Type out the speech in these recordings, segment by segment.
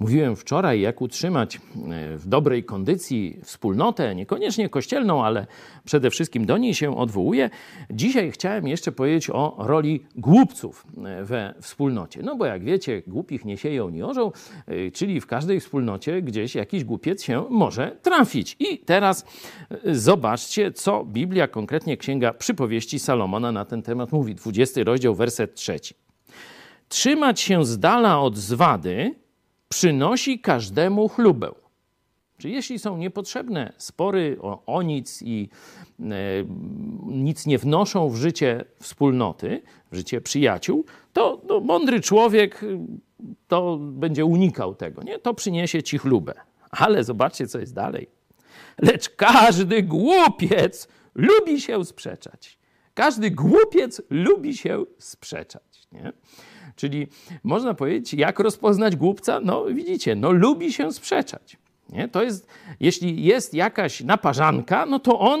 Mówiłem wczoraj, jak utrzymać e, w dobrej kondycji wspólnotę, niekoniecznie kościelną, ale przede wszystkim do niej się odwołuję. Dzisiaj chciałem jeszcze powiedzieć o roli głupców e, we wspólnocie. No bo jak wiecie, głupich nie sieją, nie orzą, e, czyli w każdej wspólnocie gdzieś jakiś głupiec się może trafić. I teraz zobaczcie, co Biblia, konkretnie Księga Przypowieści Salomona na ten temat mówi. 20 rozdział, werset trzeci. Trzymać się z dala od zwady, przynosi każdemu chlubę. Czy jeśli są niepotrzebne spory o, o nic i e, nic nie wnoszą w życie wspólnoty, w życie przyjaciół, to no, mądry człowiek y, to będzie unikał tego. Nie? To przyniesie ci chlubę. Ale zobaczcie, co jest dalej. Lecz każdy głupiec lubi się sprzeczać. Każdy głupiec lubi się sprzeczać. Nie? Czyli można powiedzieć, jak rozpoznać głupca? No widzicie, no lubi się sprzeczać. Nie? To jest, jeśli jest jakaś naparzanka, no to on,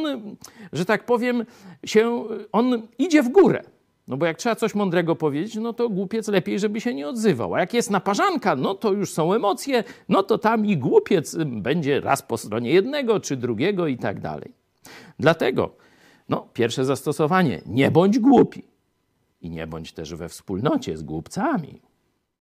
że tak powiem, się, on idzie w górę. No bo jak trzeba coś mądrego powiedzieć, no to głupiec lepiej, żeby się nie odzywał. A jak jest naparzanka, no to już są emocje, no to tam i głupiec będzie raz po stronie jednego czy drugiego i tak dalej. Dlatego, no, pierwsze zastosowanie, nie bądź głupi. I nie bądź też we wspólnocie z głupcami.